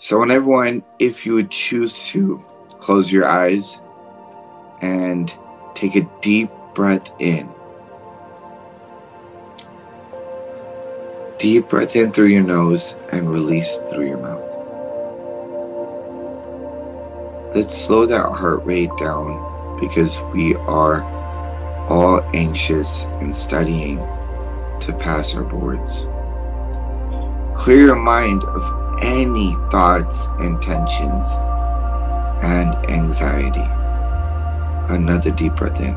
So, and everyone, if you would choose to close your eyes and take a deep breath in. Deep breath in through your nose and release through your mouth. Let's slow that heart rate down because we are all anxious and studying to pass our boards. Clear your mind of any thoughts and tensions and anxiety. Another deep breath in.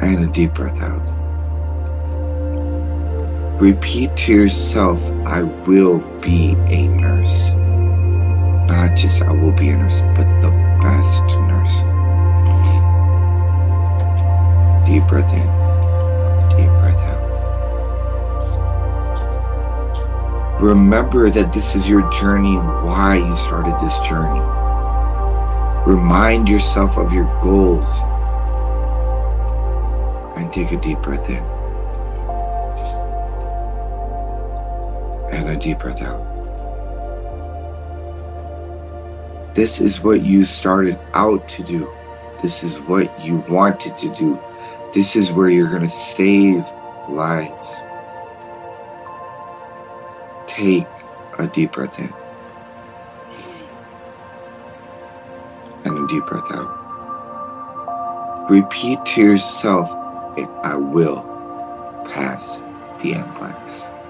And a deep breath out. Repeat to yourself, I will be a nurse. Not just I will be a nurse, but the best nurse. Deep breath in, Remember that this is your journey and why you started this journey. Remind yourself of your goals and take a deep breath in and a deep breath out. This is what you started out to do. This is what you wanted to do. This is where you're going to save lives. Take a deep breath in and a deep breath out. Repeat to yourself, I will pass the NCLEX.